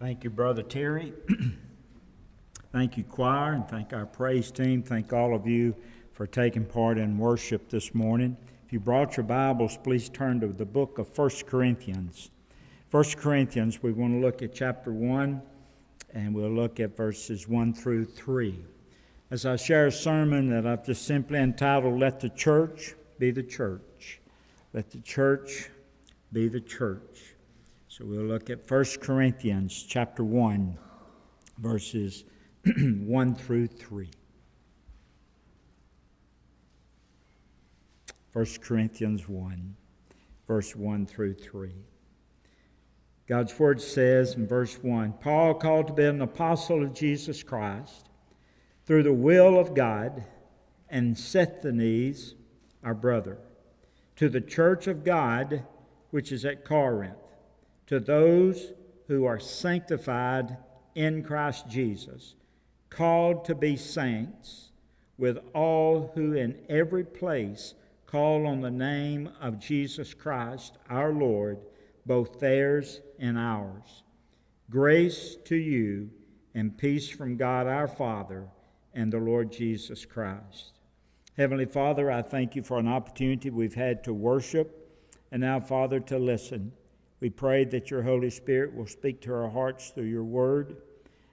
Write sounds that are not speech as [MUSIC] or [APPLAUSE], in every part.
Thank you, Brother Terry. [CLEARS THROAT] thank you, choir, and thank our praise team. Thank all of you for taking part in worship this morning. If you brought your Bibles, please turn to the book of 1 Corinthians. 1 Corinthians, we want to look at chapter 1, and we'll look at verses 1 through 3. As I share a sermon that I've just simply entitled, Let the Church Be the Church. Let the Church Be the Church. So we'll look at 1 Corinthians chapter 1, verses [CLEARS THROAT] 1 through 3. 1 Corinthians 1, verse 1 through 3. God's word says in verse 1 Paul, called to be an apostle of Jesus Christ, through the will of God, and Sosthenes, our brother, to the church of God which is at Corinth to those who are sanctified in Christ Jesus, called to be saints, with all who in every place call on the name of Jesus Christ our Lord, both theirs and ours. Grace to you and peace from God our Father and the Lord Jesus Christ. Heavenly Father, I thank you for an opportunity we've had to worship and now, Father, to listen. We pray that your Holy Spirit will speak to our hearts through your word.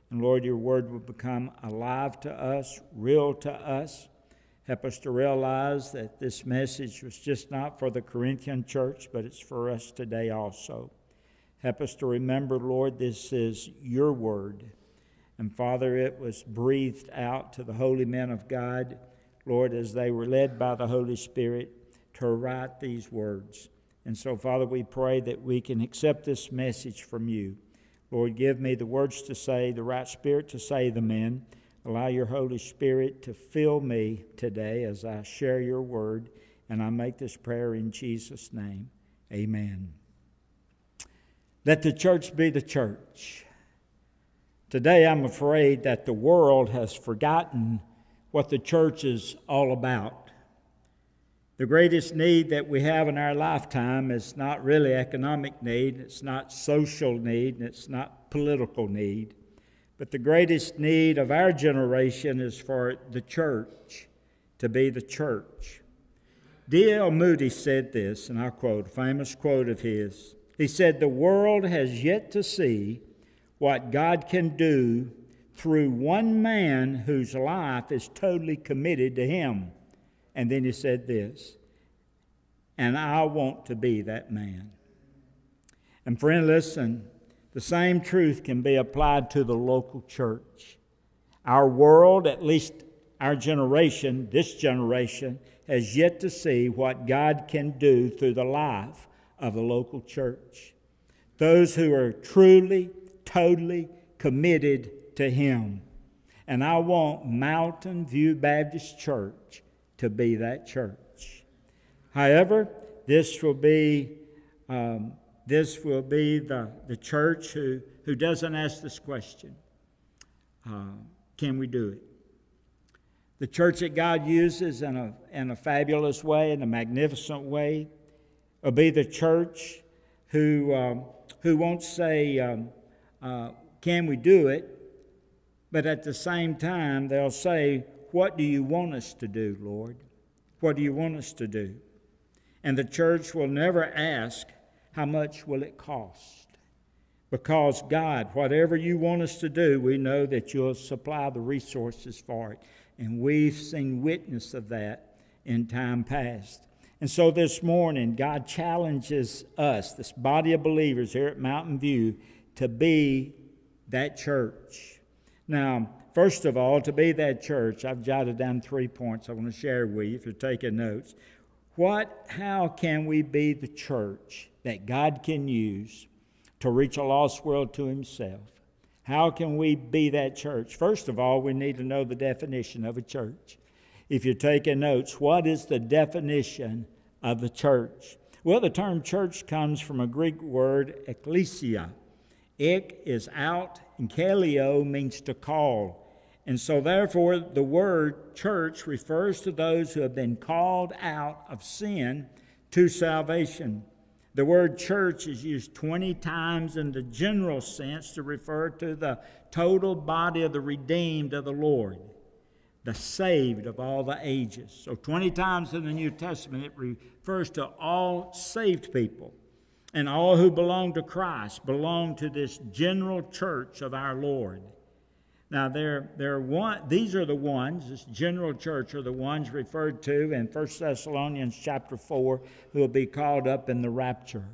And Lord, your word will become alive to us, real to us. Help us to realize that this message was just not for the Corinthian church, but it's for us today also. Help us to remember, Lord, this is your word. And Father, it was breathed out to the holy men of God, Lord, as they were led by the Holy Spirit to write these words. And so, Father, we pray that we can accept this message from you. Lord, give me the words to say, the right spirit to say them in. Allow your Holy Spirit to fill me today as I share your word. And I make this prayer in Jesus' name. Amen. Let the church be the church. Today, I'm afraid that the world has forgotten what the church is all about. The greatest need that we have in our lifetime is not really economic need, it's not social need, and it's not political need. But the greatest need of our generation is for the church to be the church. D.L. Moody said this, and I quote a famous quote of his. He said, The world has yet to see what God can do through one man whose life is totally committed to Him. And then he said this, and I want to be that man. And friend, listen, the same truth can be applied to the local church. Our world, at least our generation, this generation, has yet to see what God can do through the life of the local church. Those who are truly, totally committed to Him. And I want Mountain View Baptist Church to be that church. However, this will be um, this will be the, the church who, who doesn't ask this question uh, Can we do it? The church that God uses in a, in a fabulous way, in a magnificent way, will be the church who, um, who won't say, um, uh, Can we do it? But at the same time, they'll say, What do you want us to do, Lord? What do you want us to do? And the church will never ask, How much will it cost? Because, God, whatever you want us to do, we know that you'll supply the resources for it. And we've seen witness of that in time past. And so this morning, God challenges us, this body of believers here at Mountain View, to be that church. Now, First of all, to be that church, I've jotted down three points I want to share with you if you're taking notes. What, how can we be the church that God can use to reach a lost world to Himself? How can we be that church? First of all, we need to know the definition of a church. If you're taking notes, what is the definition of the church? Well, the term church comes from a Greek word, ecclesia. Ik is out, and kaleo means to call. And so, therefore, the word church refers to those who have been called out of sin to salvation. The word church is used 20 times in the general sense to refer to the total body of the redeemed of the Lord, the saved of all the ages. So, 20 times in the New Testament, it refers to all saved people. And all who belong to Christ belong to this general church of our Lord. Now, they're, they're one, these are the ones, this general church are the ones referred to in 1 Thessalonians chapter 4 who will be called up in the rapture.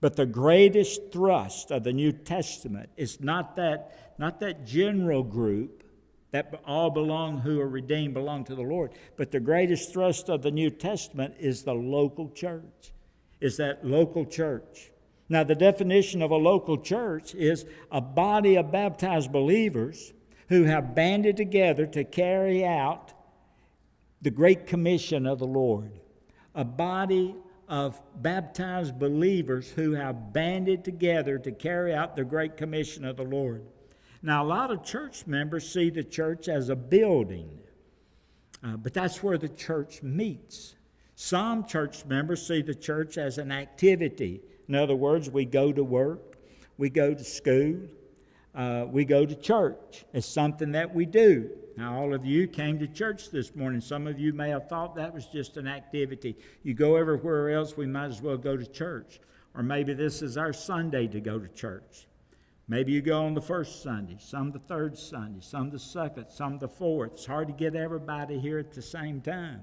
But the greatest thrust of the New Testament is not that, not that general group that all belong who are redeemed belong to the Lord, but the greatest thrust of the New Testament is the local church, is that local church. Now, the definition of a local church is a body of baptized believers who have banded together to carry out the Great Commission of the Lord. A body of baptized believers who have banded together to carry out the Great Commission of the Lord. Now, a lot of church members see the church as a building, uh, but that's where the church meets. Some church members see the church as an activity in other words, we go to work, we go to school, uh, we go to church. It's something that we do. Now, all of you came to church this morning. Some of you may have thought that was just an activity. You go everywhere else, we might as well go to church. Or maybe this is our Sunday to go to church. Maybe you go on the first Sunday, some the third Sunday, some the second, some the fourth. It's hard to get everybody here at the same time.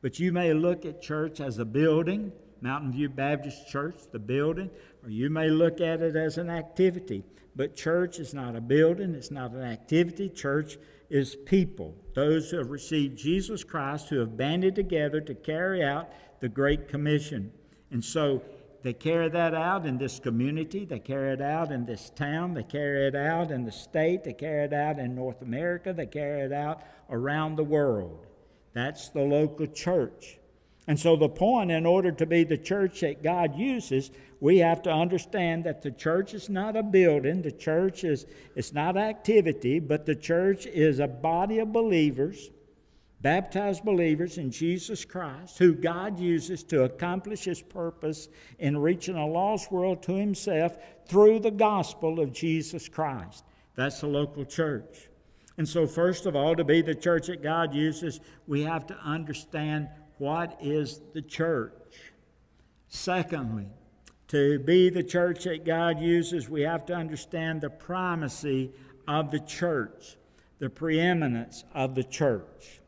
But you may look at church as a building Mountain View Baptist Church, the building, or you may look at it as an activity. But church is not a building, it's not an activity. Church is people, those who have received Jesus Christ, who have banded together to carry out the Great Commission. And so they carry that out in this community, they carry it out in this town, they carry it out in the state, they carry it out in North America, they carry it out around the world. That's the local church. And so, the point, in order to be the church that God uses, we have to understand that the church is not a building, the church is it's not activity, but the church is a body of believers, baptized believers in Jesus Christ, who God uses to accomplish his purpose in reaching a lost world to himself through the gospel of Jesus Christ. That's the local church. And so, first of all, to be the church that God uses, we have to understand what is the church? Secondly, to be the church that God uses, we have to understand the primacy of the church, the preeminence of the church.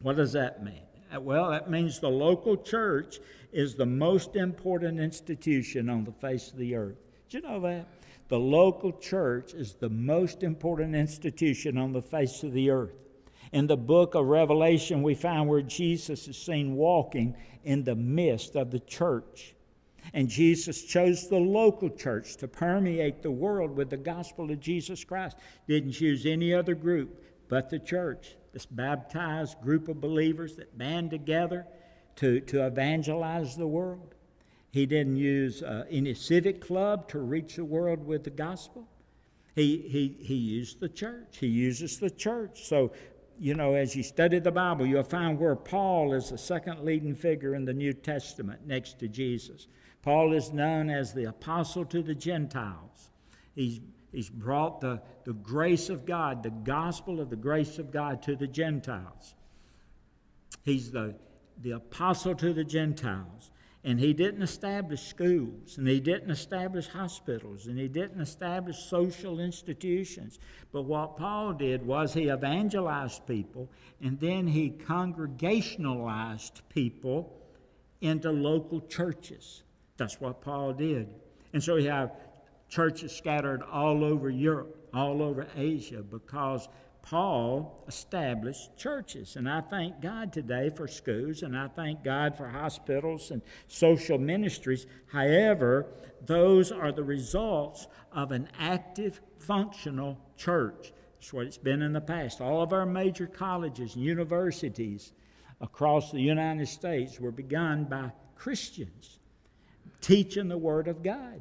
What does that mean? Uh, well, that means the local church is the most important institution on the face of the earth. Did you know that? The local church is the most important institution on the face of the earth. In the book of Revelation, we find where Jesus is seen walking in the midst of the church. And Jesus chose the local church to permeate the world with the gospel of Jesus Christ. Didn't choose any other group but the church, this baptized group of believers that band together to, to evangelize the world. He didn't use uh, any civic club to reach the world with the gospel. He, he, he used the church. He uses the church. So you know, as you study the Bible, you'll find where Paul is the second leading figure in the New Testament next to Jesus. Paul is known as the apostle to the Gentiles. He's, he's brought the, the grace of God, the gospel of the grace of God to the Gentiles. He's the, the apostle to the Gentiles. And he didn't establish schools, and he didn't establish hospitals, and he didn't establish social institutions. But what Paul did was he evangelized people, and then he congregationalized people into local churches. That's what Paul did. And so you have churches scattered all over Europe, all over Asia, because Paul established churches. And I thank God today for schools, and I thank God for hospitals and social ministries. However, those are the results of an active, functional church. That's what it's been in the past. All of our major colleges and universities across the United States were begun by Christians teaching the Word of God.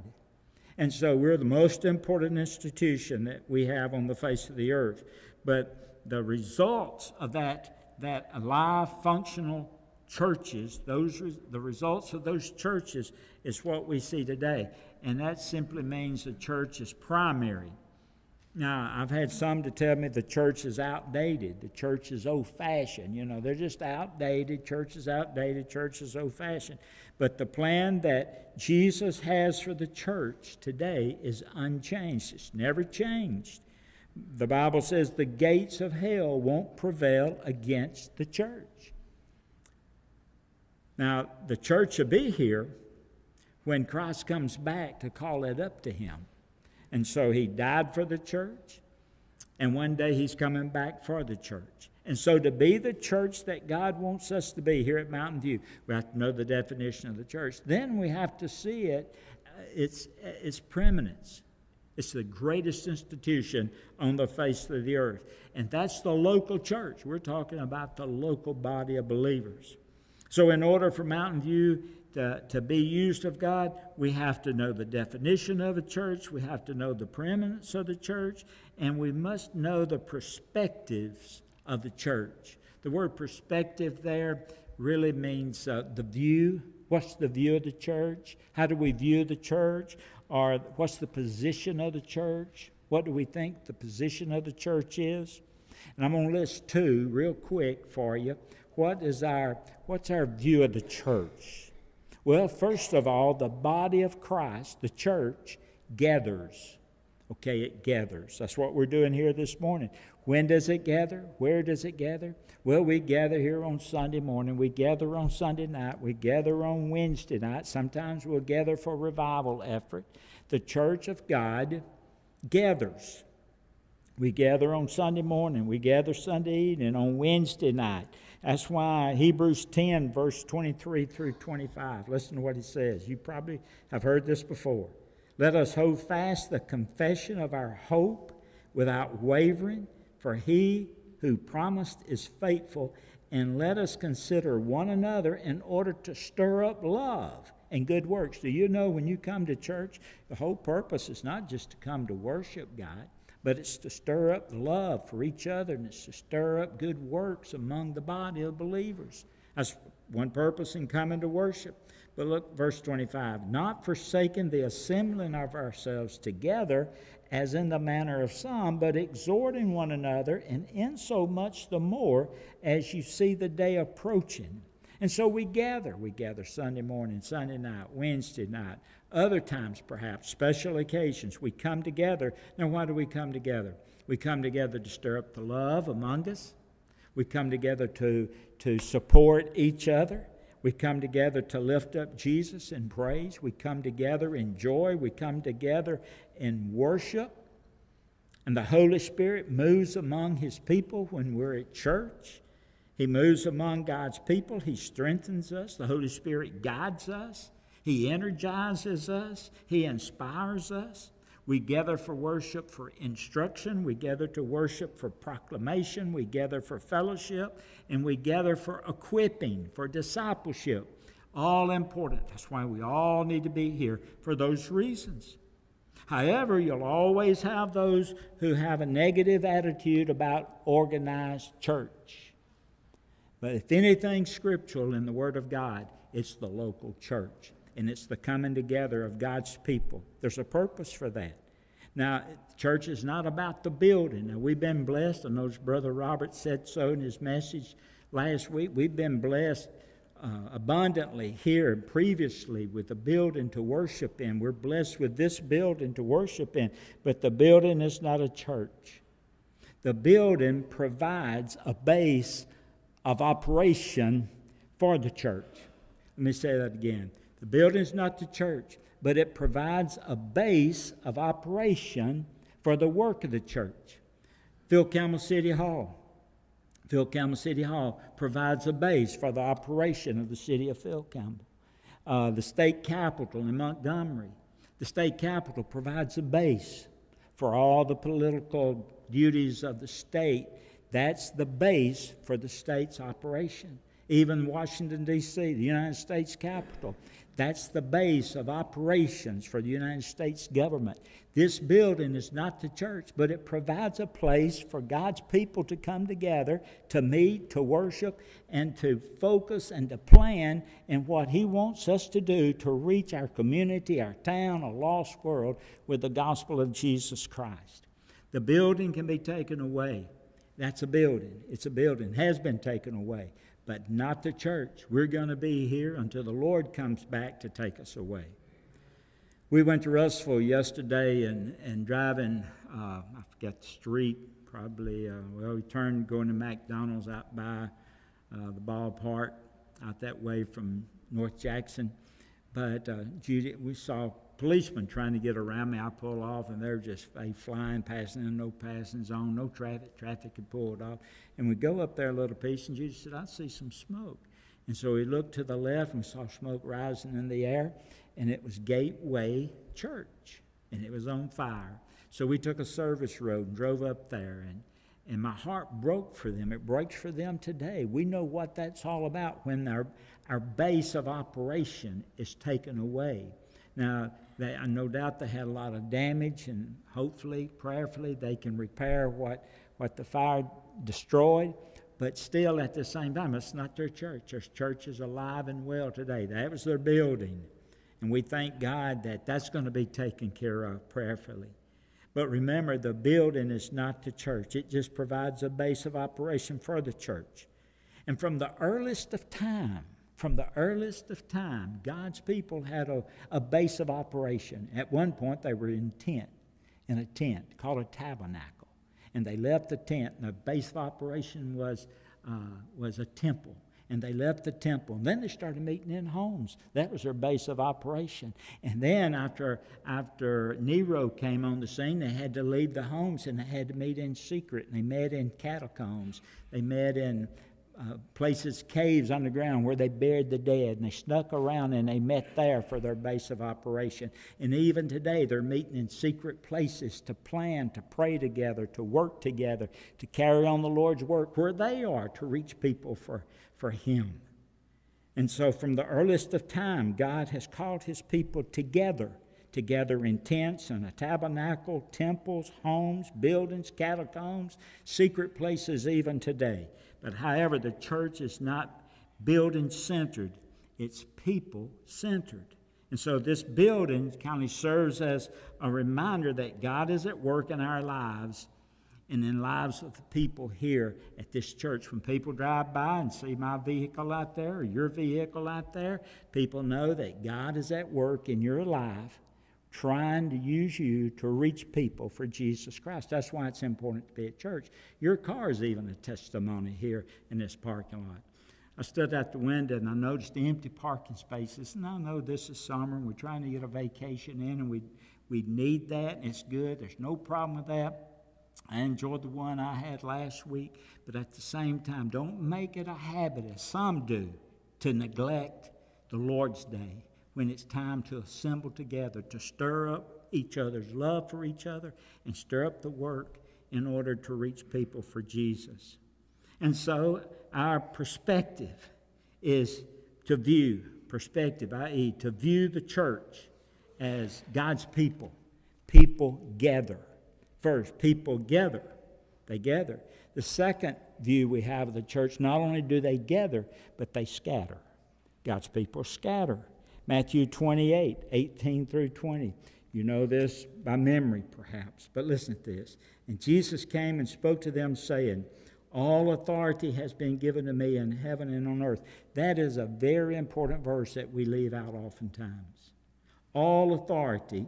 And so we're the most important institution that we have on the face of the earth. But the results of that, that alive, functional churches, those the results of those churches is what we see today. And that simply means the church is primary. Now, I've had some to tell me the church is outdated. The church is old fashioned. You know, they're just outdated. Church is outdated. Church is old fashioned. But the plan that Jesus has for the church today is unchanged. It's never changed. The Bible says the gates of hell won't prevail against the church. Now, the church will be here when Christ comes back to call it up to him. And so he died for the church, and one day he's coming back for the church. And so, to be the church that God wants us to be here at Mountain View, we have to know the definition of the church. Then we have to see it, uh, its, its preeminence. It's the greatest institution on the face of the earth. And that's the local church. We're talking about the local body of believers. So, in order for Mountain View to, to be used of God, we have to know the definition of a church, we have to know the preeminence of the church, and we must know the perspectives of the church. The word perspective there really means uh, the view. What's the view of the church? How do we view the church? What's the position of the church? What do we think the position of the church is? And I'm going to list two real quick for you what is our what's our view of the church? Well, first of all, the body of Christ, the church, gathers. Okay, it gathers. That's what we're doing here this morning. When does it gather? Where does it gather? Well, we gather here on Sunday morning. We gather on Sunday night. We gather on Wednesday night. Sometimes we'll gather for revival effort. The church of God gathers. We gather on Sunday morning. We gather Sunday evening on Wednesday night. That's why Hebrews 10, verse 23 through 25. Listen to what he says. You probably have heard this before. Let us hold fast the confession of our hope without wavering, for he who promised is faithful. And let us consider one another in order to stir up love and good works. Do you know when you come to church, the whole purpose is not just to come to worship God, but it's to stir up love for each other and it's to stir up good works among the body of believers. That's one purpose in coming to worship. But look, verse 25 not forsaking the assembling of ourselves together as in the manner of some, but exhorting one another, and in so much the more as you see the day approaching. And so we gather. We gather Sunday morning, Sunday night, Wednesday night, other times perhaps, special occasions. We come together. Now, why do we come together? We come together to stir up the love among us. We come together to, to support each other. We come together to lift up Jesus in praise. We come together in joy. We come together in worship. And the Holy Spirit moves among His people when we're at church. He moves among God's people. He strengthens us. The Holy Spirit guides us. He energizes us. He inspires us. We gather for worship for instruction. We gather to worship for proclamation. We gather for fellowship. And we gather for equipping, for discipleship. All important. That's why we all need to be here for those reasons. However, you'll always have those who have a negative attitude about organized church. But if anything scriptural in the Word of God, it's the local church. And it's the coming together of God's people. There's a purpose for that. Now, church is not about the building. Now, we've been blessed. I know Brother Robert said so in his message last week. We've been blessed uh, abundantly here previously with the building to worship in. We're blessed with this building to worship in, but the building is not a church. The building provides a base of operation for the church. Let me say that again. The building is not the church, but it provides a base of operation for the work of the church. Phil Campbell City Hall Phil Campbell City Hall provides a base for the operation of the city of Phil Campbell. Uh, the state capitol in Montgomery, the state capitol provides a base for all the political duties of the state. That's the base for the state's operation. Even Washington, D.C., the United States Capitol, That's the base of operations for the United States government. This building is not the church, but it provides a place for God's people to come together, to meet, to worship, and to focus and to plan in what He wants us to do to reach our community, our town, a lost world with the gospel of Jesus Christ. The building can be taken away. That's a building. It's a building. Has been taken away but not the church. We're going to be here until the Lord comes back to take us away. We went to Russellville yesterday and, and driving, uh, I forget the street, probably, uh, well, we turned going to McDonald's out by uh, the ballpark, out that way from North Jackson. But uh, Judy, we saw policemen trying to get around me. I pull off, and they're just they flying, passing in, no passing zone, no traffic. Traffic had pulled off. And we go up there a little piece, and Jesus said, I see some smoke. And so we looked to the left, and saw smoke rising in the air, and it was Gateway Church, and it was on fire. So we took a service road and drove up there, and and my heart broke for them. It breaks for them today. We know what that's all about when our, our base of operation is taken away. Now, they, no doubt they had a lot of damage, and hopefully, prayerfully, they can repair what, what the fire destroyed. But still, at the same time, it's not their church. Their church is alive and well today. That was their building. And we thank God that that's going to be taken care of prayerfully. But remember, the building is not the church, it just provides a base of operation for the church. And from the earliest of time, from the earliest of time, God's people had a, a base of operation. At one point, they were in tent, in a tent called a tabernacle. And they left the tent, and the base of operation was, uh, was a temple. And they left the temple. And then they started meeting in homes. That was their base of operation. And then after, after Nero came on the scene, they had to leave the homes and they had to meet in secret. And they met in catacombs. They met in uh, places, caves underground where they buried the dead, and they snuck around and they met there for their base of operation. And even today, they're meeting in secret places to plan, to pray together, to work together, to carry on the Lord's work where they are to reach people for, for Him. And so, from the earliest of time, God has called His people together together in tents and a tabernacle, temples, homes, buildings, catacombs, secret places even today. But however, the church is not building centered, it's people centered. And so this building kind of serves as a reminder that God is at work in our lives and in lives of the people here at this church. When people drive by and see my vehicle out there or your vehicle out there, people know that God is at work in your life trying to use you to reach people for Jesus Christ. That's why it's important to be at church. Your car is even a testimony here in this parking lot. I stood at the window and I noticed the empty parking spaces. And I know this is summer and we're trying to get a vacation in and we, we need that and it's good. There's no problem with that. I enjoyed the one I had last week, but at the same time, don't make it a habit, as some do, to neglect the Lord's Day when it's time to assemble together, to stir up each other's love for each other and stir up the work in order to reach people for Jesus. And so our perspective is to view, perspective, i.e., to view the church as God's people. People gather. First, people gather. They gather. The second view we have of the church, not only do they gather, but they scatter. God's people scatter. Matthew 28, 18 through 20. You know this by memory, perhaps, but listen to this. And Jesus came and spoke to them, saying, All authority has been given to me in heaven and on earth. That is a very important verse that we leave out oftentimes. All authority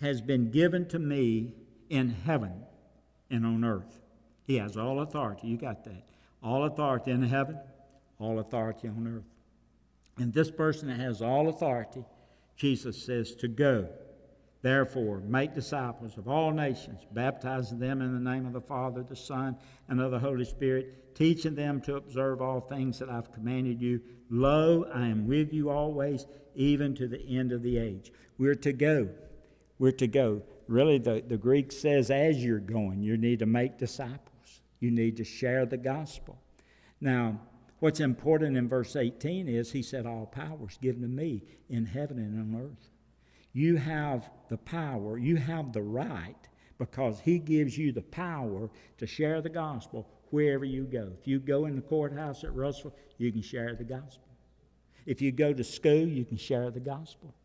has been given to me in heaven and on earth. He has all authority. You got that. All authority in heaven, all authority on earth. And this person that has all authority, Jesus says to go. Therefore, make disciples of all nations, baptizing them in the name of the Father, the Son, and of the Holy Spirit, teaching them to observe all things that I've commanded you. Lo, I am with you always, even to the end of the age. We're to go. We're to go. Really, the, the Greek says, as you're going, you need to make disciples. You need to share the gospel. Now, What's important in verse 18 is he said, All power is given to me in heaven and on earth. You have the power, you have the right, because he gives you the power to share the gospel wherever you go. If you go in the courthouse at Russell, you can share the gospel. If you go to school, you can share the gospel.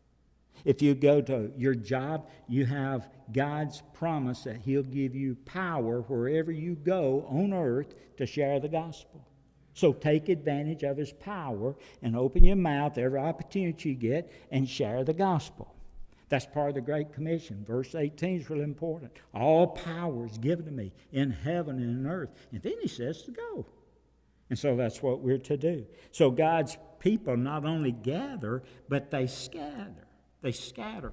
If you go to your job, you have God's promise that He'll give you power wherever you go on earth to share the gospel. So take advantage of His power and open your mouth every opportunity you get and share the gospel. That's part of the Great Commission. Verse 18 is really important. All power is given to me in heaven and in earth. And then He says to go. And so that's what we're to do. So God's people not only gather, but they scatter. They scatter.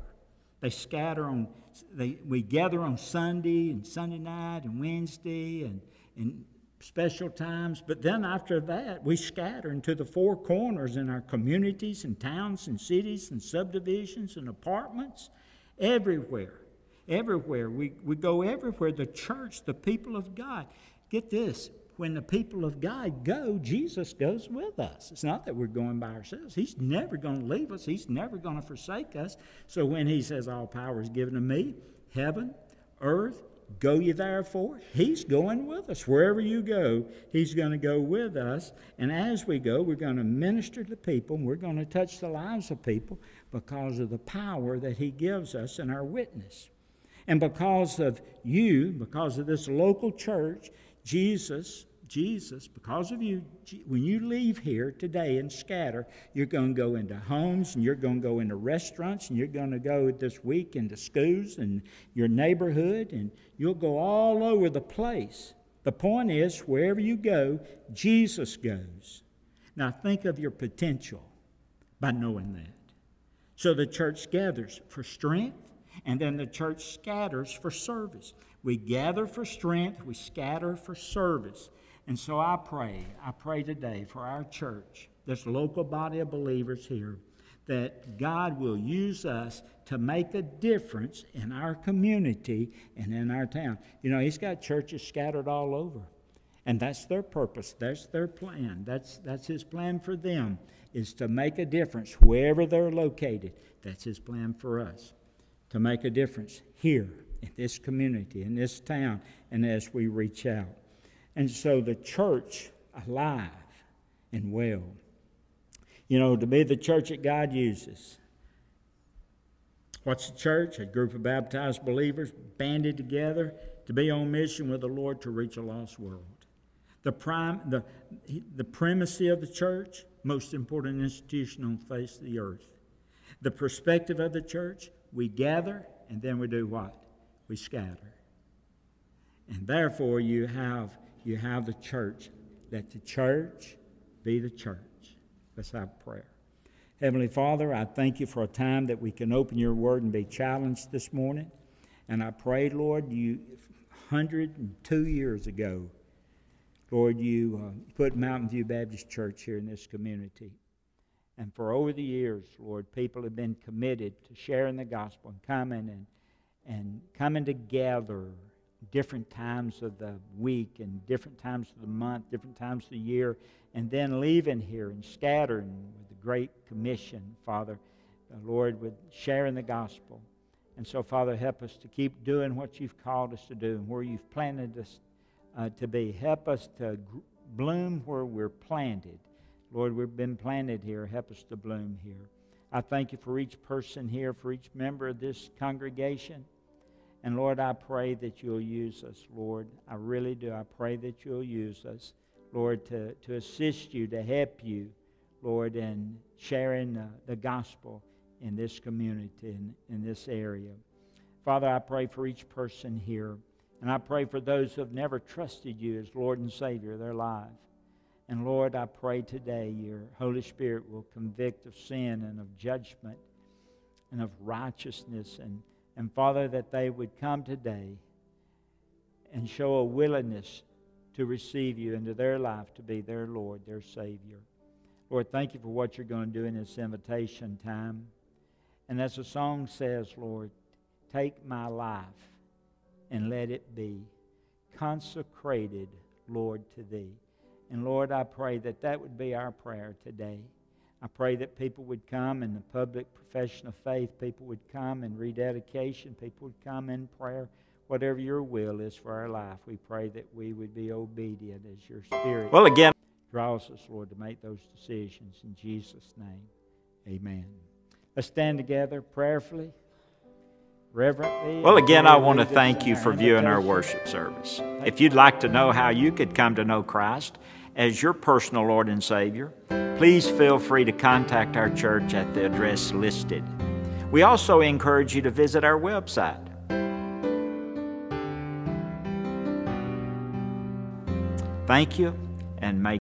They scatter on, they, we gather on Sunday and Sunday night and Wednesday and, and special times, but then after that, we scatter into the four corners in our communities and towns and cities and subdivisions and apartments, everywhere. Everywhere. We, we go everywhere. The church, the people of God. Get this when the people of God go, Jesus goes with us. It's not that we're going by ourselves. He's never going to leave us, He's never going to forsake us. So when He says, All power is given to me, heaven, earth, go ye therefore, He's going with us. Wherever you go, He's going to go with us. And as we go, we're going to minister to people, and we're going to touch the lives of people because of the power that He gives us in our witness. And because of you, because of this local church, Jesus Jesus, because of you, when you leave here today and scatter, you're going to go into homes and you're going to go into restaurants and you're going to go this week into schools and your neighborhood and you'll go all over the place. The point is, wherever you go, Jesus goes. Now think of your potential by knowing that. So the church gathers for strength and then the church scatters for service. We gather for strength, we scatter for service. And so I pray, I pray today for our church, this local body of believers here, that God will use us to make a difference in our community and in our town. You know, He's got churches scattered all over. And that's their purpose. That's their plan. That's, that's his plan for them, is to make a difference wherever they're located. That's his plan for us, to make a difference here in this community, in this town, and as we reach out. And so the church alive and well. You know, to be the church that God uses. What's the church? A group of baptized believers banded together to be on mission with the Lord to reach a lost world. The, prime, the, the primacy of the church, most important institution on the face of the earth. The perspective of the church, we gather and then we do what? We scatter. And therefore, you have you have the church. Let the church be the church. Let's have prayer. Heavenly Father, I thank you for a time that we can open your word and be challenged this morning. And I pray, Lord, you 102 years ago, Lord, you uh, put Mountain View Baptist Church here in this community. And for over the years, Lord, people have been committed to sharing the gospel and coming and, and coming together different times of the week and different times of the month, different times of the year, and then leaving here and scattering with the Great Commission, Father, the Lord, with sharing the gospel. And so, Father, help us to keep doing what you've called us to do and where you've planted us uh, to be. Help us to bloom where we're planted. Lord, we've been planted here. Help us to bloom here. I thank you for each person here, for each member of this congregation. And Lord, I pray that you'll use us, Lord. I really do. I pray that you'll use us, Lord, to, to assist you, to help you, Lord, in sharing uh, the gospel in this community, in, in this area. Father, I pray for each person here. And I pray for those who have never trusted you as Lord and Savior of their life. And Lord, I pray today your Holy Spirit will convict of sin and of judgment and of righteousness and and Father, that they would come today and show a willingness to receive you into their life to be their Lord, their Savior. Lord, thank you for what you're going to do in this invitation time. And as the song says, Lord, take my life and let it be consecrated, Lord, to thee. And Lord, I pray that that would be our prayer today. I pray that people would come in the public profession of faith, people would come in rededication, people would come in prayer. Whatever your will is for our life, we pray that we would be obedient as your Spirit Well, again, draws us, Lord, to make those decisions. In Jesus' name, amen. Let's stand together prayerfully, reverently. well, again, I want to thank you for viewing our worship service. If you'd like to know how you could come to know Christ as your personal Lord and Savior, please feel free to contact our church at the address listed. We also encourage you to visit our website. Thank you, and may